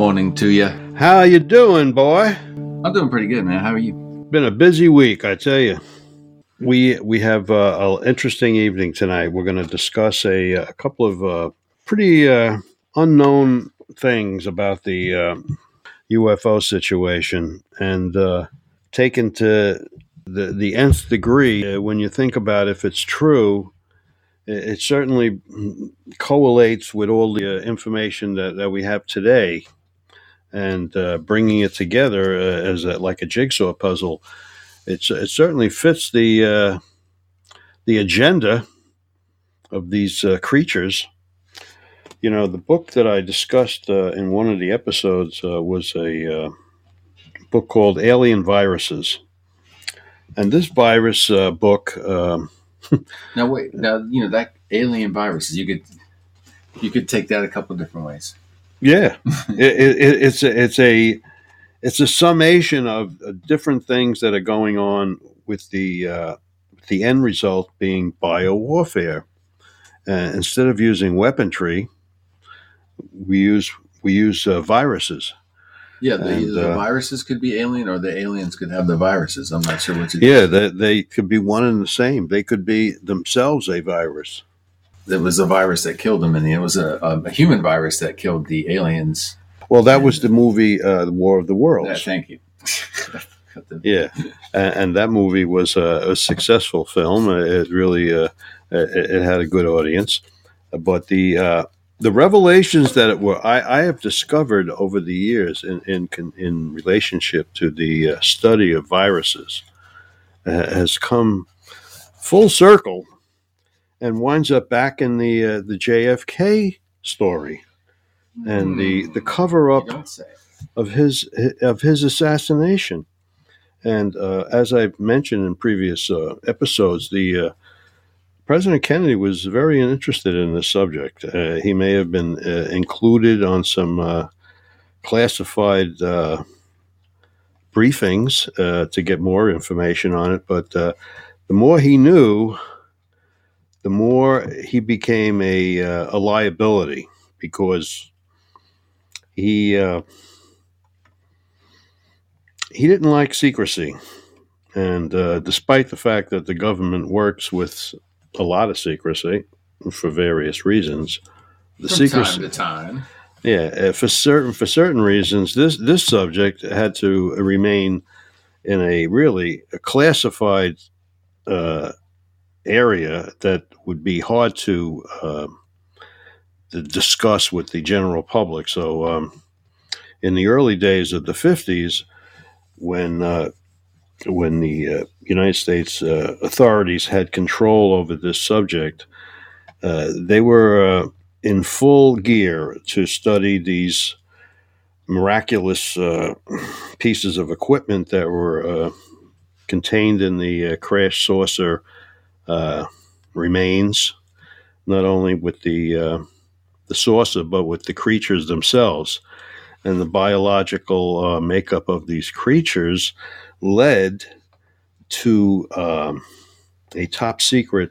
morning to you. How you doing, boy? I'm doing pretty good, man. How are you? Been a busy week, I tell you. We we have uh, an interesting evening tonight. We're going to discuss a, a couple of uh, pretty uh, unknown things about the uh, UFO situation, and uh, taken to the the nth degree. Uh, when you think about if it's true, it, it certainly correlates with all the uh, information that, that we have today, and uh, bringing it together uh, as a, like a jigsaw puzzle. It's, it certainly fits the uh, the agenda of these uh, creatures. You know, the book that I discussed in one of the episodes was a book called Alien Viruses, and this virus book. Um, Now wait, now you know that alien viruses. You could you could take that a couple different ways. Yeah, it, it, it's a, it's a it's a summation of uh, different things that are going on with the uh, the end result being biowarfare. Uh, instead of using weaponry, we use we use uh, viruses. Yeah, the, And, the uh, viruses could be alien, or the aliens could have the viruses. I'm not sure which. Yeah, they, they could be one and the same. They could be themselves a virus. It was a virus that killed them, and it was a, a, human virus that killed the aliens. Well, that was the movie uh, The War of the Yeah, Worlds. thank you. Yeah, and, and that movie was a, a successful film. Uh, It really uh, it, it had a good audience, but the uh, the revelations that it were I, I have discovered over the years in in in relationship to the uh, study of viruses uh, has come full circle and winds up back in the uh, the JFK story and the the cover up of his of his assassination. And uh, as I've mentioned in previous uh, episodes, the uh, President Kennedy was very interested in this subject. Uh, he may have been uh, included on some uh, classified uh, briefings uh, to get more information on it, but uh, the more he knew, the more he became a, uh, a liability because he uh, he didn't like secrecy, and uh, despite the fact that the government works with a lot of secrecy for various reasons, the From secrecy, time to time. yeah, uh, for certain for certain reasons, this this subject had to remain in a really a classified uh, area that would be hard to, uh, to discuss with the general public. So, um, in the early days of the fifties, when uh, when the uh, United States uh, authorities had control over this subject, uh, they were uh, in full gear to study these miraculous uh, pieces of equipment that were uh, contained in the crash saucer uh, remains, not only with the uh, the saucer but with the creatures themselves, and the biological uh, makeup of these creatures led to um, a top secret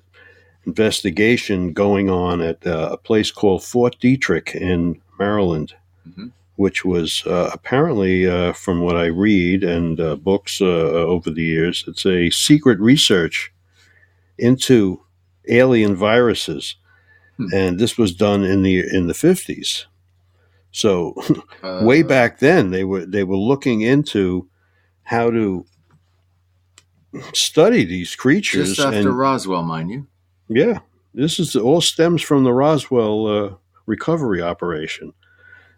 investigation going on at uh, a place called Fort Detrick in Maryland, Mhm. which was uh, apparently, uh, from what I read and uh, books uh, over the years, it's a secret research into alien viruses, Hmm. and this was done in the in the fifties. So Uh, way back then they were they were looking into how to study these creatures just after and Roswell, mind you. yeah this is all stems from the roswell uh, recovery operation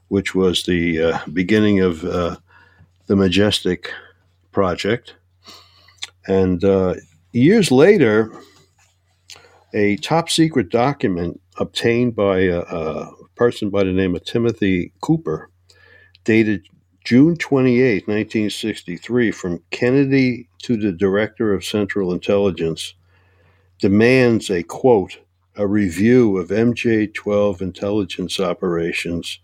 which was the uh, beginning of uh, the majestic project and uh, years later, a top secret document obtained by a, a person by the name of Timothy Cooper, dated June 28, 1963, from Kennedy to the Director of Central Intelligence, demands a quote, a review of MJ 12 intelligence operations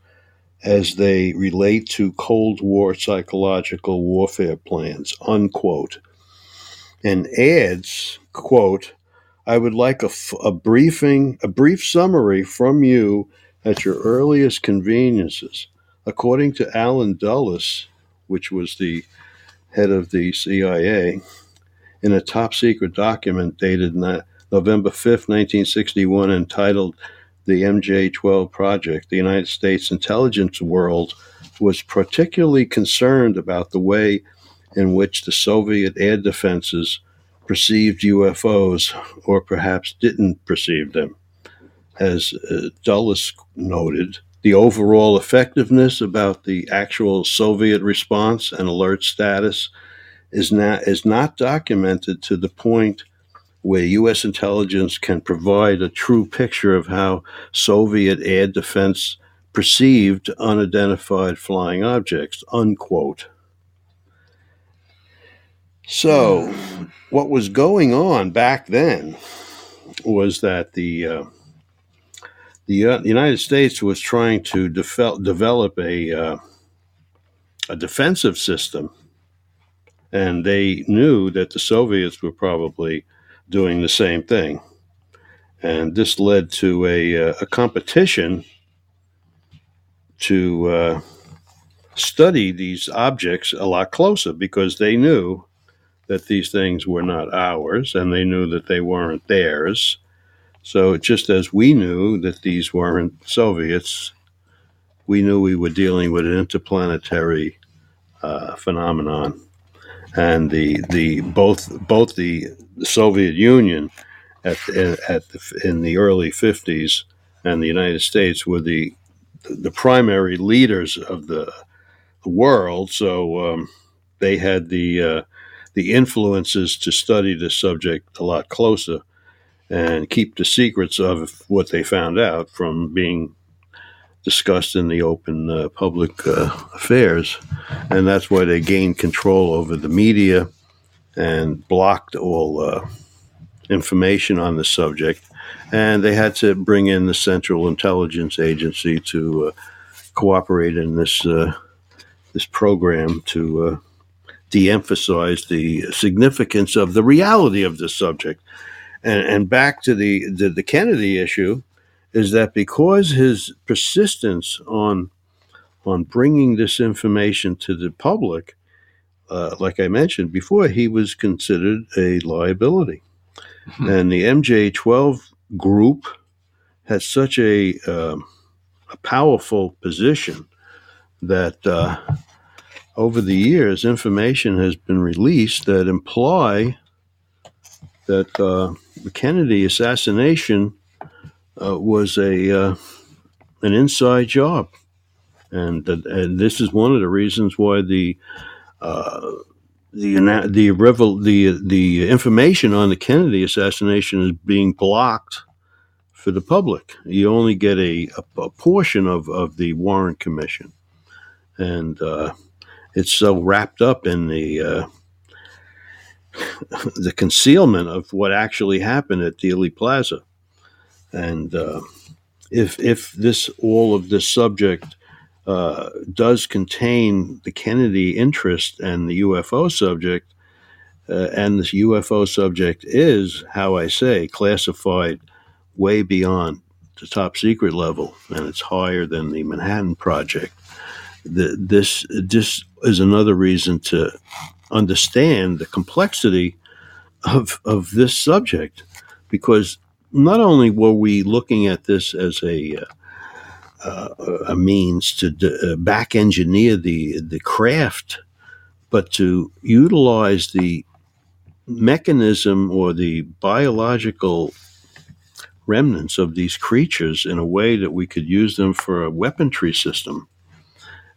as they relate to Cold War psychological warfare plans, unquote, and adds, quote, I would like a, briefing, a brief summary from you at your earliest conveniences. According to Allen Dulles, which was the head of the CIA, in a top secret document dated November 5th, 1961, entitled The MJ 12 Project, the United States intelligence world was particularly concerned about the way in which the Soviet air defenses perceived UFOs or perhaps didn't perceive them. As uh, Dulles noted, the overall effectiveness about the actual Soviet response and alert status is not, is not documented to the point where U.S. intelligence can provide a true picture of how Soviet air defense perceived unidentified flying objects, unquote. So, what was going on back then was that the uh, the uh, United States was trying to devel- develop a uh, a defensive system, and they knew that the Soviets were probably doing the same thing, and this led to a uh, a competition to uh, study these objects a lot closer because they knew that these things were not ours and they knew that they weren't theirs. So, just as we knew that these weren't Soviets, we knew we were dealing with an interplanetary uh, phenomenon. And the, the both both the, Soviet Union at, at the, in the early 50s and the United States were the the primary leaders of the, the world. So um, they had the uh, the influences to study the subject a lot closer and keep the secrets of what they found out from being discussed in the open uh, public uh, affairs. And that's why they gained control over the media and blocked all uh, information on the subject. And they had to bring in the Central Intelligence Agency to uh, cooperate in this uh, this program to uh, de-emphasize the significance of the reality of the subject. And, and back to the, the the Kennedy issue, is that because his persistence on on bringing this information to the public, uh, like I mentioned before, he was considered a liability, Hmm. and the MJ12 group had such a um, a powerful position that uh, over the years, information has been released that imply that uh, the Kennedy assassination uh, was a uh, an inside job, and and this is one of the reasons why the uh, the the revel- the the information on the Kennedy assassination is being blocked for the public. You only get a, a, a portion of, of the Warren Commission, and uh, it's so wrapped up in the uh, the concealment of what actually happened at Dealey Plaza, and uh, if if this all of this subject uh, does contain the Kennedy interest and the UFO subject, uh, and this UFO subject is, how I say, classified way beyond the top secret level, and it's higher than the Manhattan Project. The, this this is another reason to understand the complexity of of this subject, because not only were we looking at this as a uh, a means to d- uh, back engineer the the craft, but to utilize the mechanism or the biological remnants of these creatures in a way that we could use them for a weaponry system.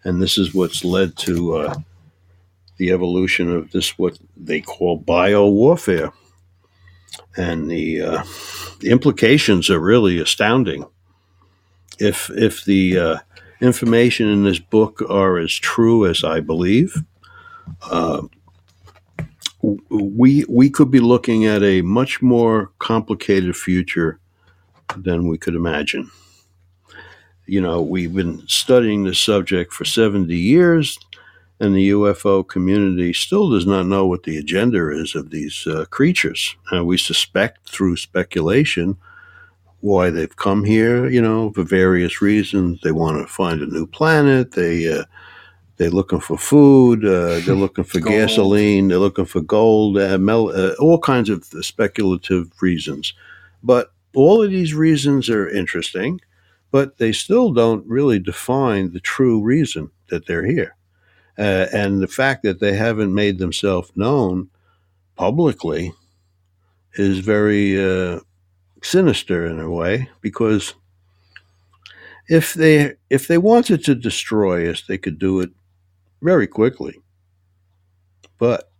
And this is what's led to uh, the evolution of this, what they call bio warfare. and the, uh, the implications are really astounding. If if the uh, information in this book are as true as I believe, uh, we we could be looking at a much more complicated future than we could imagine. You know, we've been studying this subject for 70 years, and the UFO community still does not know what the agenda is of these uh, creatures. Uh, we suspect through speculation why they've come here, you know, for various reasons. They want to find a new planet. They uh, they're looking for food. Uh, they're looking for Gold. gasoline. They're looking for gold. Uh, mel- uh, all kinds of speculative reasons. But all of these reasons are interesting, but they still don't really define the true reason that they're here. Uh, and the fact that they haven't made themselves known publicly is very uh, sinister in a way because if they if they wanted to destroy us, they could do it very quickly. But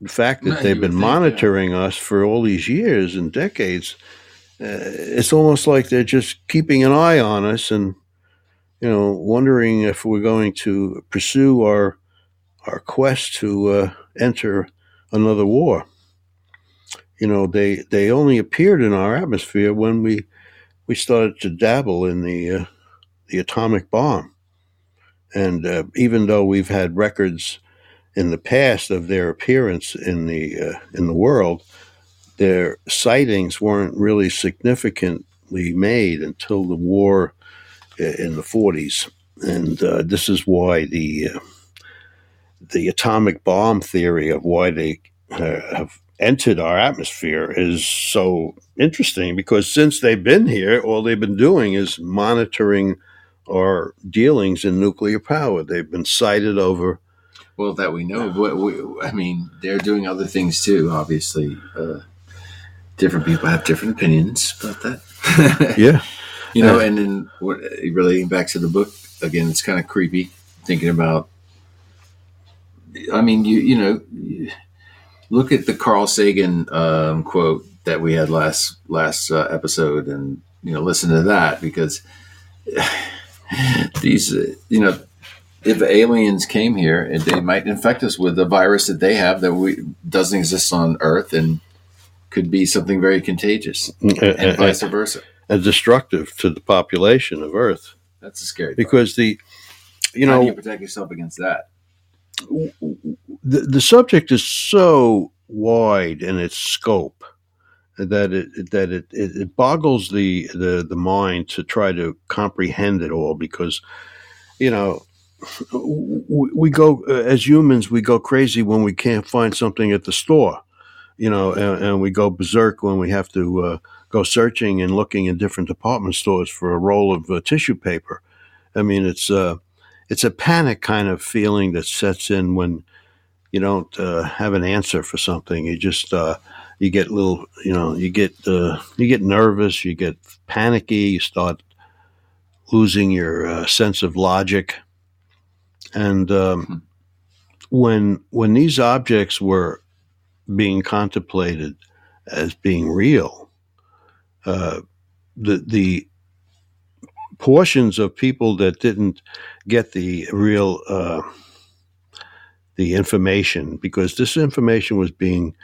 the fact that Yeah, they've been would think, yeah. monitoring us for all these years and decades, it's almost like they're just keeping an eye on us and you know wondering if we're going to pursue our our quest to uh, enter another war. You know, they they only appeared in our atmosphere when we we started to dabble in the uh, the atomic bomb, and uh, even though we've had records in the past of their appearance in the uh, in the world, their sightings weren't really significantly made until the war in the 40s, and uh, this is why the uh, the atomic bomb theory of why they uh, have entered our atmosphere is so interesting because since they've been here, all they've been doing is monitoring our dealings in nuclear power. They've been sighted over. Well, that we know. We, I mean, they're doing other things too. Obviously, uh, different people have different opinions about that. Yeah, you know, Uh, and then what, relating back to the book again, it's kind of creepy thinking about. I mean, you you know, look at the Carl Sagan um, quote that we had last last uh, episode, and you know, listen to that because these, uh, you know, if aliens came here, and they might infect us with a virus that they have that we doesn't exist on Earth, and could be something very contagious, and and, vice versa. and destructive to the population of Earth That's a scary. part. because the you How know do you protect yourself against that? the, the subject is so wide in its scope that it that it, it, boggles the, the the mind to try to comprehend it all because you know we, we go uh, as humans we go crazy when we can't find something at the store you know and, and we go berserk when we have to uh, go searching and looking in different department stores for a roll of uh, tissue paper. I mean it's uh it's a panic kind of feeling that sets in when you don't uh, have an answer for something. You just uh, you get little, you know, you get uh, you get nervous, you get panicky, you start losing your uh, sense of logic, and um, when when these objects were being contemplated as being real, uh, the the portions of people that didn't get the real uh, the information because this information was being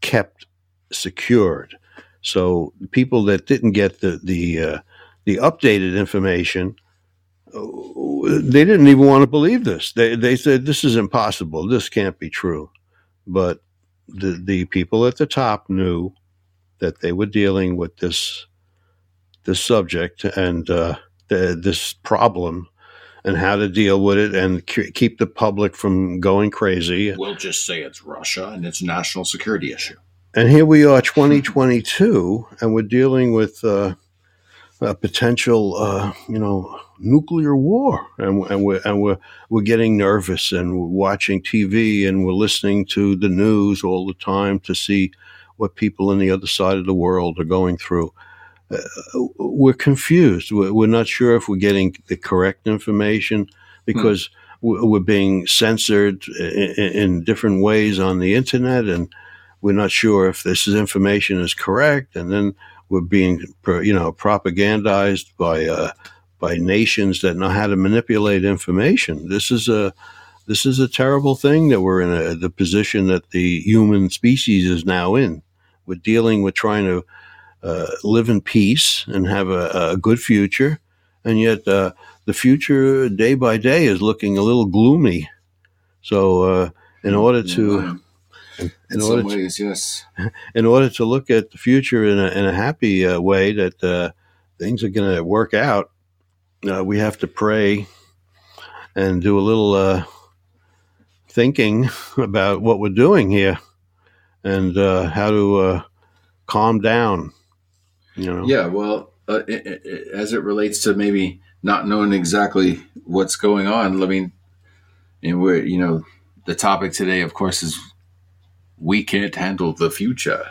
kept secured. So people that didn't get the the uh, the updated information, uh, they didn't even want to believe this. They they said this is impossible. This can't be true. But the the people at the top knew that they were dealing with this this subject and uh, the, this problem and how to deal with it and ke- keep the public from going crazy. We'll just say it's Russia and it's a national security issue. And here we are, 2022, and we're dealing with uh, a potential, uh, you know, nuclear war, and, and we're and we're we're getting nervous, and we're watching TV, and we're listening to the news all the time to see what people on the other side of the world are going through. Uh, we're confused. We're, we're not sure if we're getting the correct information because we- we're being censored in, in different ways on the internet, and we're not sure if this information is correct, and then we're being, you know, propagandized by uh, by nations that know how to manipulate information. This is a this is a terrible thing that we're in a, the position that the human species is now in. We're dealing with trying to uh, live in peace and have a, a good future, and yet uh, the future day by day is looking a little gloomy. So, uh, in order to in, in some order to, ways, yes. in order to look at the future in a, in a happy uh, way that uh, things are going to work out, uh, we have to pray and do a little uh, thinking about what we're doing here and uh, how to uh, calm down. You know, Yeah, well, uh, i i i- as it relates to maybe not knowing exactly what's going on, I mean, and we're, you know, the topic today, of course, is we can't handle the future.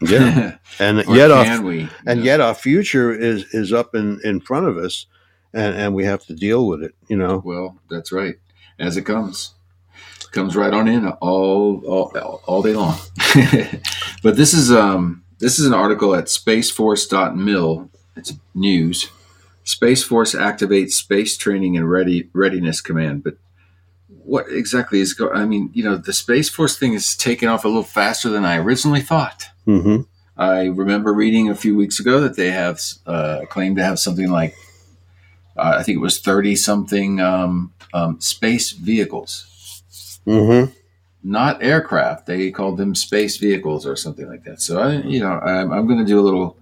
yeah. and yet our can we? and yet our future is is up in in front of us, and and we have to deal with it. You know, Well, that's right. As it comes, comes right on in all all, all day long. but this is um this is an article at spaceforce.mil. It's news. Space Force activates space training and ready readiness command. But what exactly is going? I mean, you know, the Space Force thing is taking off a little faster than I originally thought. hmm I remember reading a few weeks ago that they have uh, claimed to have something like, uh, I think it was 30 something um, um, space vehicles, hmm not aircraft. They called them space vehicles or something like that. So, I, you know, I'm, I'm going to do a little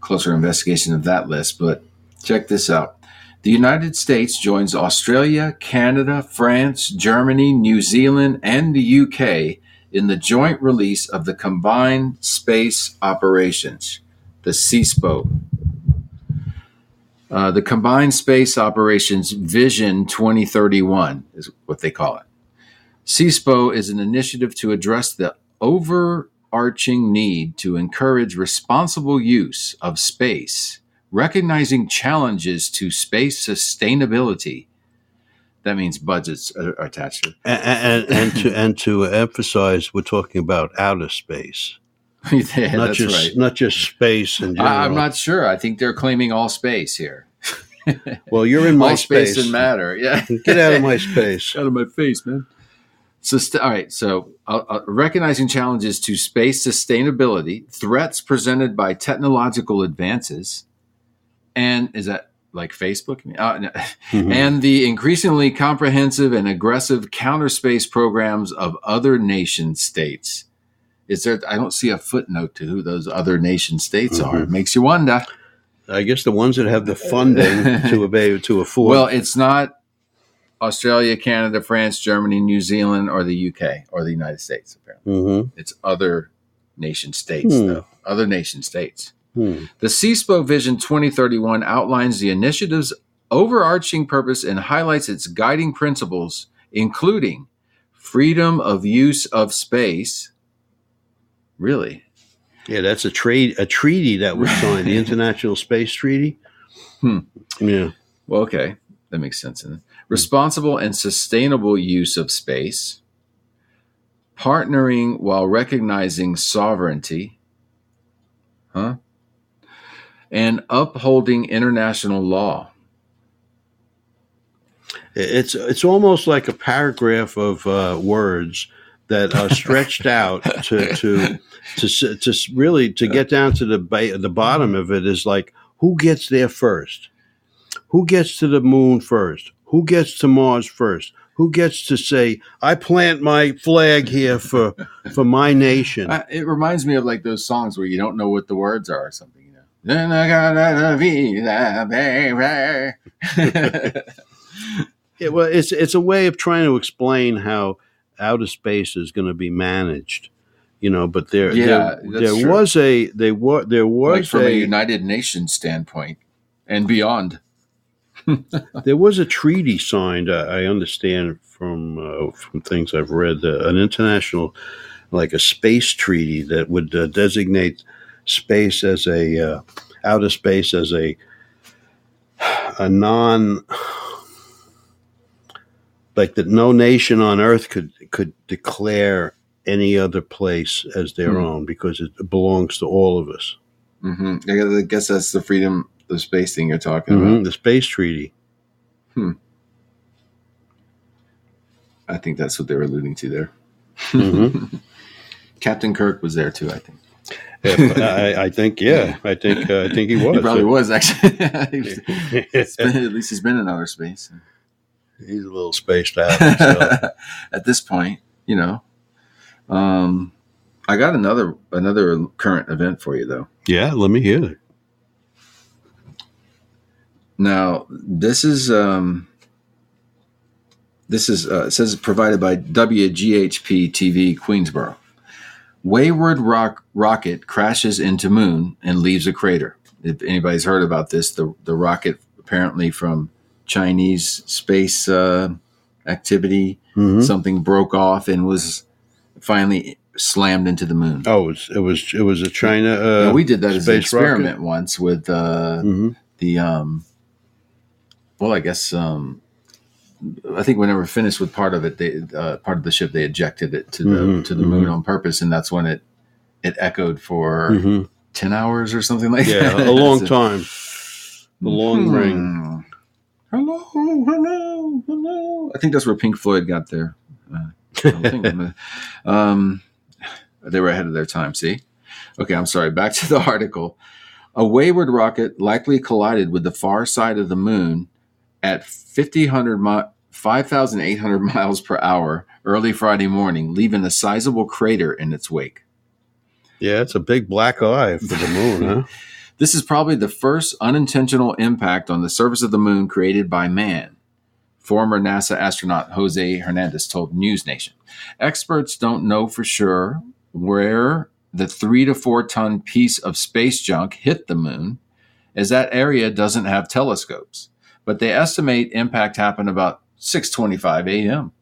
closer investigation of that list, but check this out. The United States joins Australia, Canada, France, Germany, New Zealand, and the UK in the joint release of the Combined Space Operations, the CSPO. Uh, the Combined Space Operations Vision 2031 is what they call it. CSPO is an initiative to address the overarching need to encourage responsible use of space, recognizing challenges to space sustainability. That means budgets are attached to and, and, and to and to emphasize, we're talking about outer space, it. yeah, not that's just right. not just space in general. I, I'm not sure. I think they're claiming all space here. Well, you're in my all space, space. and matter. Yeah. Get out of my space. out of my face, man. So, st- all right. So, uh, uh, recognizing challenges to space sustainability, threats presented by technological advances, and is that like Facebook? Uh, no. Mhm. And the increasingly comprehensive and aggressive counter space programs of other nation states. Is there? I don't see a footnote to who those other nation states are. It makes you wonder. I guess the ones that have the funding to be able to afford. Well, it's not Australia, Canada, France, Germany, New Zealand, or the UK or the United States. Apparently, Mhm. it's other nation states, Hmm. though. Other nation states. Hmm. The CSPO Vision 2031 outlines the initiative's overarching purpose and highlights its guiding principles, including freedom of use of space. Really? yeah, that's a trade a treaty that was signed, the International Space Treaty. Hmm. Yeah. Well, okay, that makes sense. Then. Responsible and sustainable use of space, partnering while recognizing sovereignty, huh? And upholding international law. It's it's almost like a paragraph of uh, words that are stretched out to to to to really to get down to the ba- the bottom of it is like who gets there first, who gets to the moon first, who gets to Mars first, who gets to say I plant my flag here for for my nation. Uh, it reminds me of like those songs where you don't know what the words are or something. You know. Then I gotta be baby. Yeah, well, it's it's a way of trying to explain how outer space is going to be managed, you know. But there, Yeah, there, there true. was a there was there like was from a a, United Nations standpoint and beyond. there was a treaty signed. Uh, I understand from uh, from things I've read, uh, an international like a space treaty that would uh, designate space as a uh, outer space as a a non like that no nation on earth could could declare any other place as their Hmm. own because it belongs to all of us. hmm I guess- that's the freedom of space thing you're talking Mhm, about. The space treaty. Hmm. I think that's what they were alluding to there. Mhm. Captain Kirk was there too. I think Yeah, I, I think, yeah, I think, uh, I think he was. he probably was actually. Been- at least he's been in outer space. A little spaced out. At this point, you know. Um, I got another another current event for you though. yeah, let me hear it. Now, this is um, this is uh, says provided by WGHP TV Greensboro. Wayward rock, rocket crashes into moon and leaves a crater. If anybody's heard about this, the the rocket apparently from Chinese space uh, activity, Mhm. something broke off and was finally slammed into the moon. Oh, it was, it was it was a China. Uh, Now, we did that as an space rocket? experiment once with uh, Mhm. the um well i guess um i think when they were finished with part of it they uh, part of the ship they ejected it to the Mhm, to the moon mhm. on purpose and that's when it it echoed for Mhm. 10 hours or something like Yeah, that a long So- time. A long Hmm. ring. Hello hello hello i think that's where pink floyd got there uh, um, they were ahead of their time. See, okay. I'm sorry. Back to the article. A wayward rocket likely collided with the far side of the moon at 5,800 mi- 5,800 miles per hour early Friday morning, leaving a sizable crater in its wake. Yeah, it's a big black eye for the moon, huh? This is probably the first unintentional impact on the surface of the moon created by man. Former NASA astronaut Jose Hernandez told NewsNation. Experts don't know for sure where the three to four ton piece of space junk hit the moon, as that area doesn't have telescopes. But they estimate impact happened about 6:25 a.m.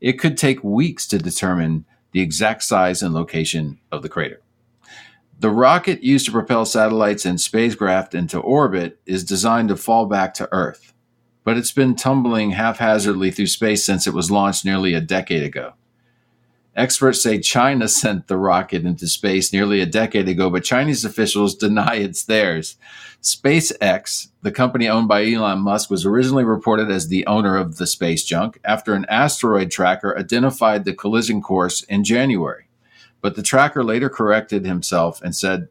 It could take weeks to determine the exact size and location of the crater. The rocket used to propel satellites and spacecraft into orbit is designed to fall back to Earth, but it's been tumbling haphazardly through space since it was launched nearly a decade ago. Experts say China sent the rocket into space nearly a decade ago, but Chinese officials deny it's theirs. SpaceX, the company owned by Elon Musk, was originally reported as the owner of the space junk after an asteroid tracker identified the collision course in January. But the tracker later corrected himself and said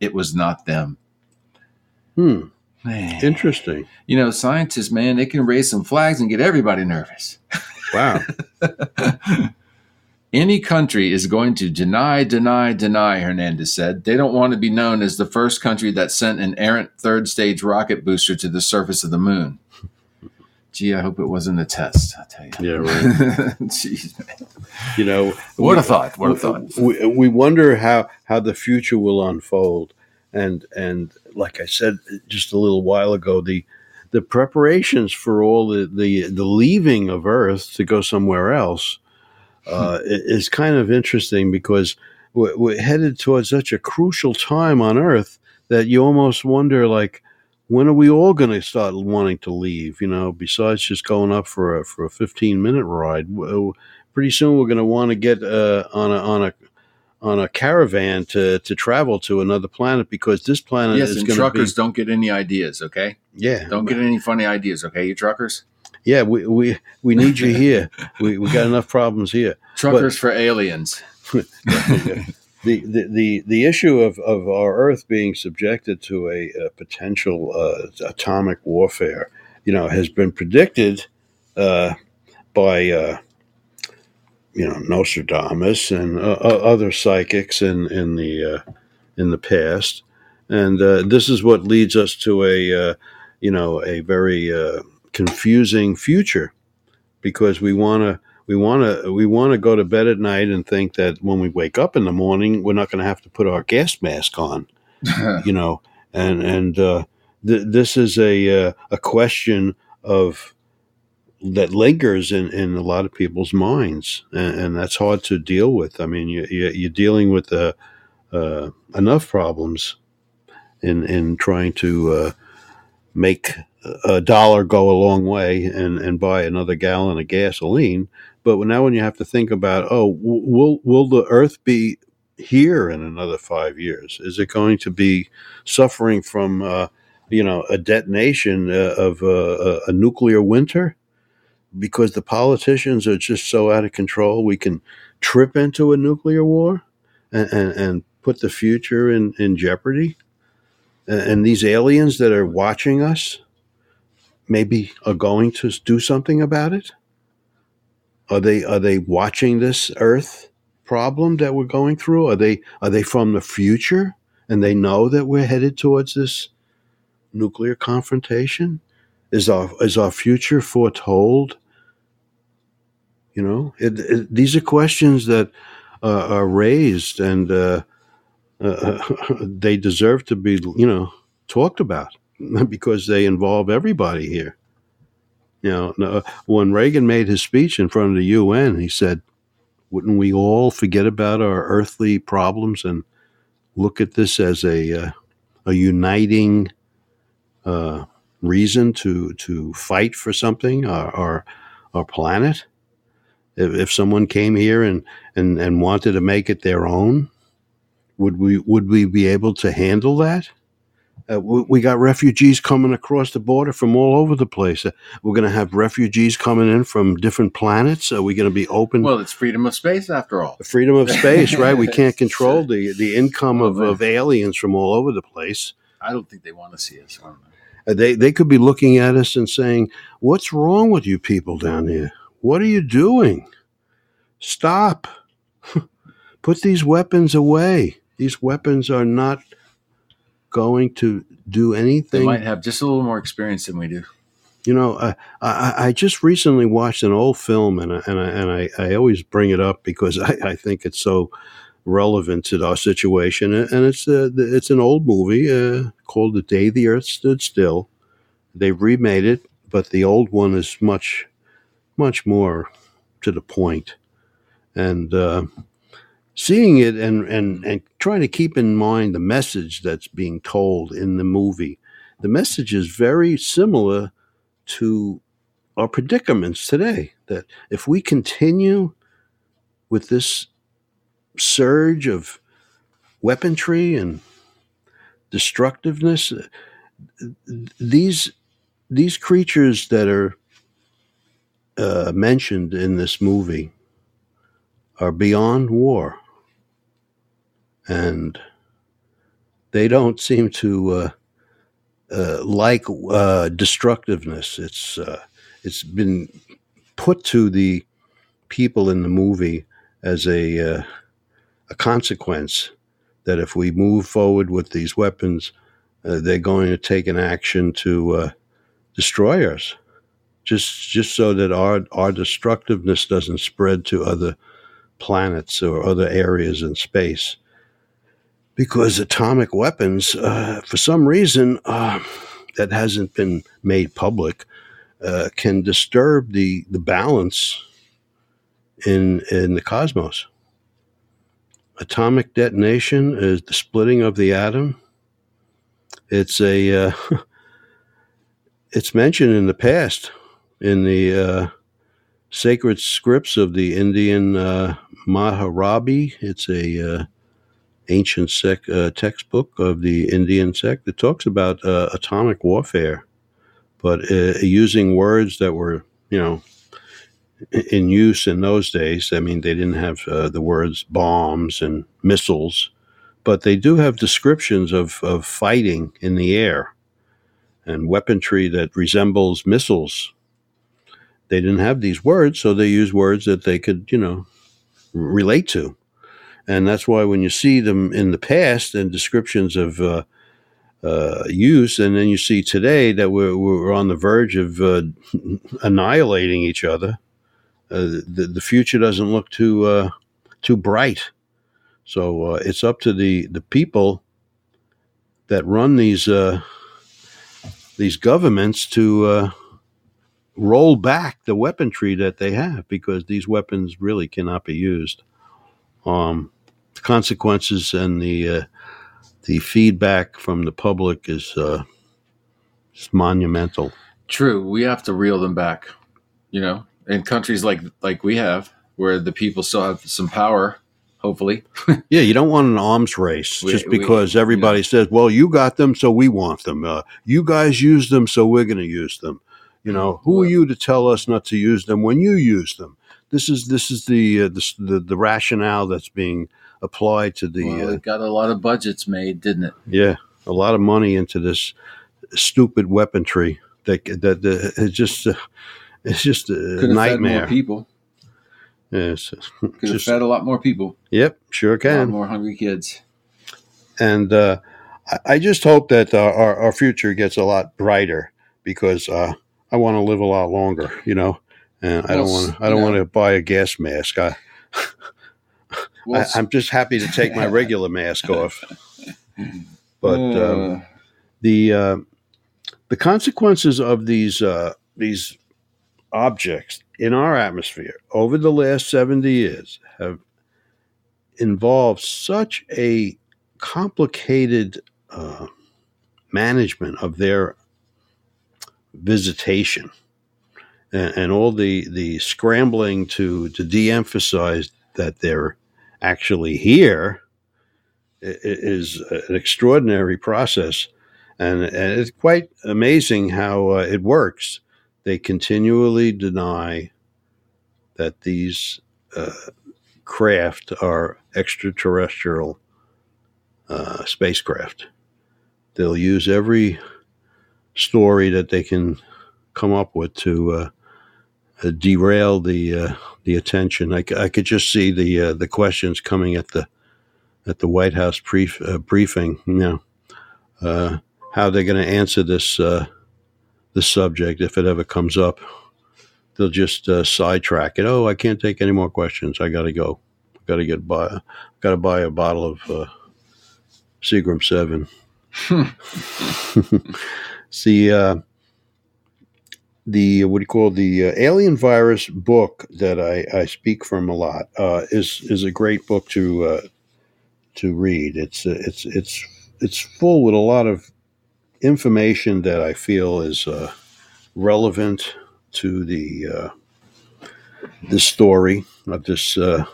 it was not them. Hmm. Man. Interesting. You know, scientists, man, they can raise some flags and get everybody nervous. Wow. Any country is going to deny, deny, deny, Hernandez said. They don't want to be known as the first country that sent an errant third stage rocket booster to the surface of the moon. Gee, I hope it wasn't a test, I'll tell you. Yeah, right. Jeez, man. You know, What a thought. What a thought. we, we wonder how how the future will unfold and and like i said just a little while ago the the preparations for all the the, the leaving of earth to go somewhere else uh, is kind of interesting because we're, we're headed towards such a crucial time on earth that you almost wonder like when are we all going to start wanting to leave you know besides just going up for a for a 15 minute ride pretty soon we're going to want to get uh, on a on a on a caravan to to travel to another planet because this planet Yes, is going to be truckers don't get any ideas, okay? yeah Don't get any funny ideas, okay, you truckers? yeah we we, we need you here we, we got enough problems here Truckers for aliens. the, the, the, issue of, of our Earth being subjected to a, a potential uh, atomic warfare, you know, has been predicted uh, by, uh, you know, Nostradamus and uh, other psychics in in the uh, in the past, and uh, this is what leads us to a, you know, a very confusing future because we want to we want to we want to go to bed at night and think that when we wake up in the morning we're not going to have to put our gas mask on you know and and uh, th- this is a uh, a question of that lingers in, in a lot of people's minds and, and that's hard to deal with i mean you, you, you're dealing with uh, uh, enough problems in in trying to uh, make a dollar go a long way and, and buy another gallon of gasoline. But now, when you have to think about, oh, will will the Earth be here in another five years? Is it going to be suffering from, uh, you know, a detonation uh, of uh, a, nuclear winter? Because the politicians are just so out of control, we can trip into a nuclear war and, and, and put the future in, in jeopardy. And, and these aliens that are watching us maybe are going to do something about it. Are they are they watching this Earth problem that we're going through? Are they are they from the future and they know that we're headed towards this nuclear confrontation? Is our is our future foretold? You know, it, it, these are questions that uh, are raised, and uh, uh, they deserve to be, you know, talked about because they involve everybody here. You know, when Reagan made his speech in front of the UN, he said, "Wouldn't we all forget about our earthly problems and look at this as a uh, a uniting uh, reason to to fight for something, our our, our planet?" If, if someone came here and, and, and wanted to make it their own, would we would we be able to handle that? Uh, we, we got refugees coming across the border from all over the place. Uh, we're going to have refugees coming in from different planets. Are we going to be open? Well, it's freedom of space after all. freedom of space, right? We can't control the the income of, of aliens from all over the place. I don't think they want to see us. I don't know. Uh, They they could be looking at us and saying, "What's wrong with you people down here? What are you doing? Stop! Put these weapons away. These weapons are not going to do anything. They anything." might have just a little more experience than we do. You know, I, I, I just recently watched an old film, and I, and I, and I, I always bring it up because I, I think it's so relevant to our situation. And it's uh, it's an old movie uh, called "The Day the Earth Stood Still." They've remade it, but the old one is much much more to the point. And uh, seeing it and, and and trying to keep in mind the message that's being told in the movie, the message is very similar to our predicaments today. That if we continue with this surge of weaponry and destructiveness, uh, these these creatures that are uh, mentioned in this movie are beyond war, and they don't seem to uh, uh, like uh, destructiveness. It's uh, it's been put to the people in the movie as a uh, a consequence that if we move forward with these weapons, uh, they're going to take an action to destroy us, just just so that our our destructiveness doesn't spread to other planets or other areas in space. Because atomic weapons, uh, for some reason uh, that hasn't been made public, uh, can disturb the, the balance in in the cosmos. Atomic detonation is the splitting of the atom. It's a uh, it's mentioned in the past in the uh, sacred scripts of the Indian uh, Maharabi. It's a ancient sec, uh, textbook of the Indian sect that talks about uh, atomic warfare, but uh, using words that were you know in use in those days. I mean, they didn't have uh, the words bombs and missiles, but they do have descriptions of, of fighting in the air and weaponry that resembles missiles. They didn't have these words, so they used words that they could, you know, relate to. And that's why when you see them in the past and descriptions of uh, uh, use, and then you see today that we're, we're on the verge of uh, annihilating each other, uh, the, the future doesn't look too uh, too bright. So uh, it's up to the, the people that run these these governments to roll back the weaponry that they have because these weapons really cannot be used. Um, consequences and the uh, the feedback from the public is uh, It's monumental. True, we have to reel them back. You know, in countries like like we have, where the people still have some power. Hopefully, Yeah, you don't want an arms race We- just we- because everybody says, "Well, you got them, so we want them. Uh, you guys use them, so we're going to use them." You know, who are you to tell us not to use them when you use them? This is this is the uh, the, the the rationale that's being applied to the well, uh, it got a lot of budgets made, didn't it? yeah a lot of money into this stupid weaponry that that, that it's just uh, it's just a Could have fed more nightmare. people. Yeah, it's Could have fed a lot more people. yep, sure can. more hungry kids. and uh, I, I just hope that uh, our, our future gets a lot brighter because uh, I want to live a lot longer, you know. And I don't Well, want I don't want to buy a gas mask. I, Well, I I'm just happy to take my regular mask off. But um, the uh, the consequences of these uh, these objects in our atmosphere over the last 70 years have involved such a complicated uh, management of their visitation and, and all the the scrambling to to de-emphasize that they're actually here is an extraordinary process and, and it's quite amazing how uh, it works they continually deny that these uh, craft are extraterrestrial uh, spacecraft. They'll use every story that they can come up with to uh, derail the uh, the attention. I, I, could just see the uh, the questions coming at the at the White House brief, uh, briefing. You know, uh, how they're going to answer this uh, this subject if it ever comes up. They'll just uh, sidetrack it. Oh, I can't take any more questions. I got to go. Got to get buy. Got to buy a bottle of uh, Seagram Seven. See, uh, the what do you call the uh, Alien Virus book that I, I speak from a lot uh, is is a great book to uh, to read. It's it's it's it's full with a lot of information that I feel is uh, relevant to the uh, the story of this uh,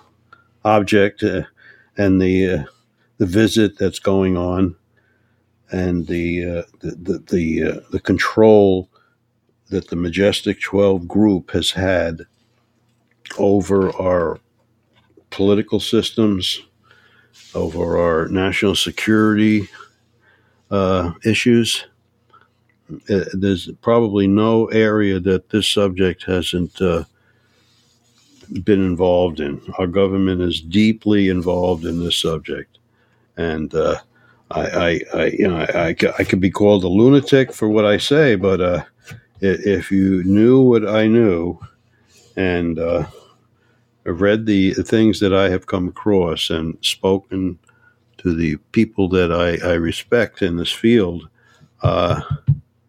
object and the the visit that's going on and the the the the, the control that the Majestic Twelve group has had over our political systems, over our national security uh, issues. Uh, there's probably no area that this subject hasn't uh, been involved in. Our government is deeply involved in this subject, and uh, I, I, I, you know, I, I, I could be called a lunatic for what I say, but uh, if you knew what I knew, and uh, read the things that I have come across and spoken to the people that I, I respect in this field, uh,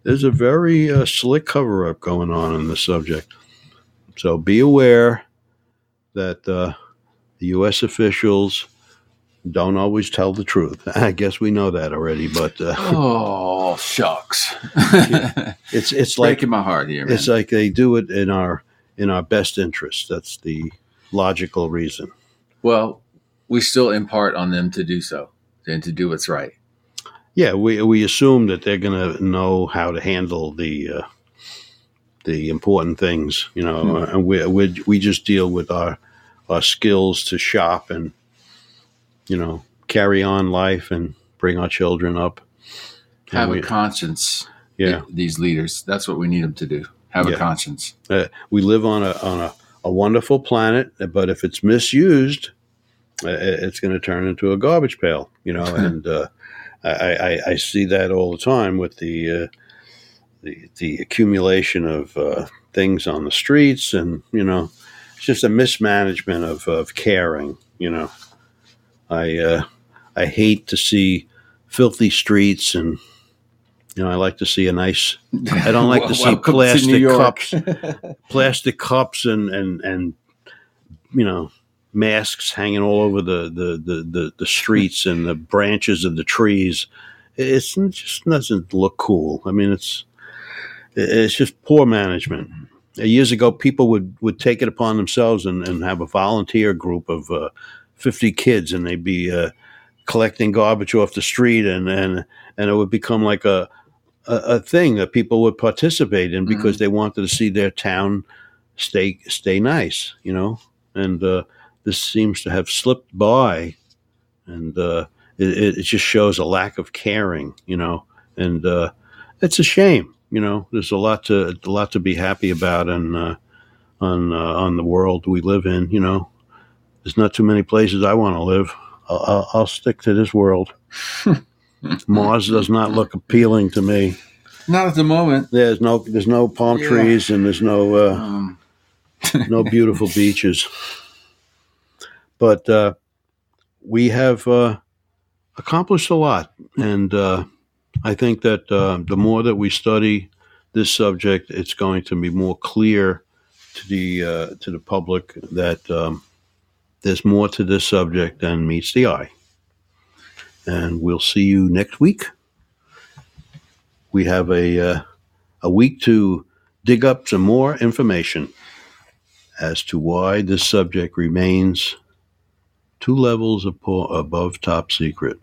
there's a very uh, slick cover up going on in this subject. So be aware that uh, the U.S. officials don't always tell the truth. I guess we know that already, but uh, oh shucks! it's it's like Breaking my heart here, man. it's like they do it in our in our best interest. That's the logical reason. well, we still impart on them to do so and to do what's right. Yeah, we we assume that they're going to know how to handle the uh, the important things, you know, Hmm. and we we we just deal with our our skills to shop and you know carry on life and bring our children up. Have we, a conscience. yeah, These leaders. That's what we need them to do. Have Yeah. a conscience. uh, we live on a on a, a wonderful planet, but if it's misused, uh, it's going to turn into a garbage pail, you know. and uh, I, I, I see that all the time with the uh, the, the accumulation of uh, things on the streets, and you know, it's just a mismanagement of, of caring. You know, I uh, I hate to see filthy streets and. You know, I like to see a nice. I don't like to see Welcome to plastic cups plastic cups and and and you know masks hanging all over the the the, the, the streets and the branches of the trees it's it just doesn't look cool i mean it's it's just poor management. Years ago, people would, would take it upon themselves and, and have a volunteer group of uh, 50 kids, and they'd be uh, collecting garbage off the street, and, and, and it would become like a, a, a thing that people would participate in because they wanted to see their town stay stay nice, you know. And uh, this seems to have slipped by, and uh, it, it it just shows a lack of caring, you know. And uh, it's a shame, you know. There's a lot to a lot to be happy about, and uh, on uh, on the world we live in, you know. There's not too many places I want to live. I'll, I'll, stick to this world. Mars does not look appealing to me. Not at the moment. There's no there's no palm Yeah. trees and there's no uh, Um, no beautiful beaches. But uh, we have uh, accomplished a lot, and uh, I think that uh, the more that we study this subject, it's going to be more clear to the uh, to the public that um, there's more to this subject than meets the eye. And we'll see you next week. We have a uh, a week to dig up some more information as to why this subject remains two levels abo- above top secret.